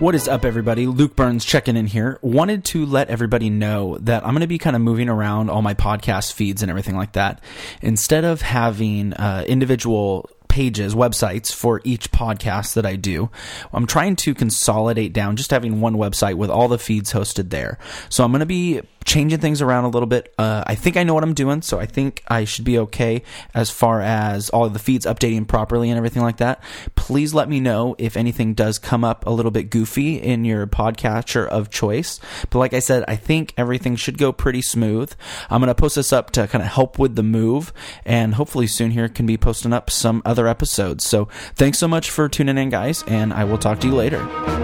What is up, everybody? Luke Burns checking in here. Wanted to let everybody know that I'm going to be kind of moving around all my podcast feeds and everything like that. Instead of having uh, individual pages, websites for each podcast that I do. I'm trying to consolidate down just having one website with all the feeds hosted there. So I'm going to be changing things around a little bit. Uh, I think I know what I'm doing, so I think I should be okay as far as all of the feeds updating properly and everything like that. Please let me know if anything does come up a little bit goofy in your podcatcher of choice. But like I said, I think everything should go pretty smooth. I'm going to post this up to kind of help with the move, and hopefully soon here can be posting up some other episodes. So thanks so much for tuning in, guys, and I will talk to you later.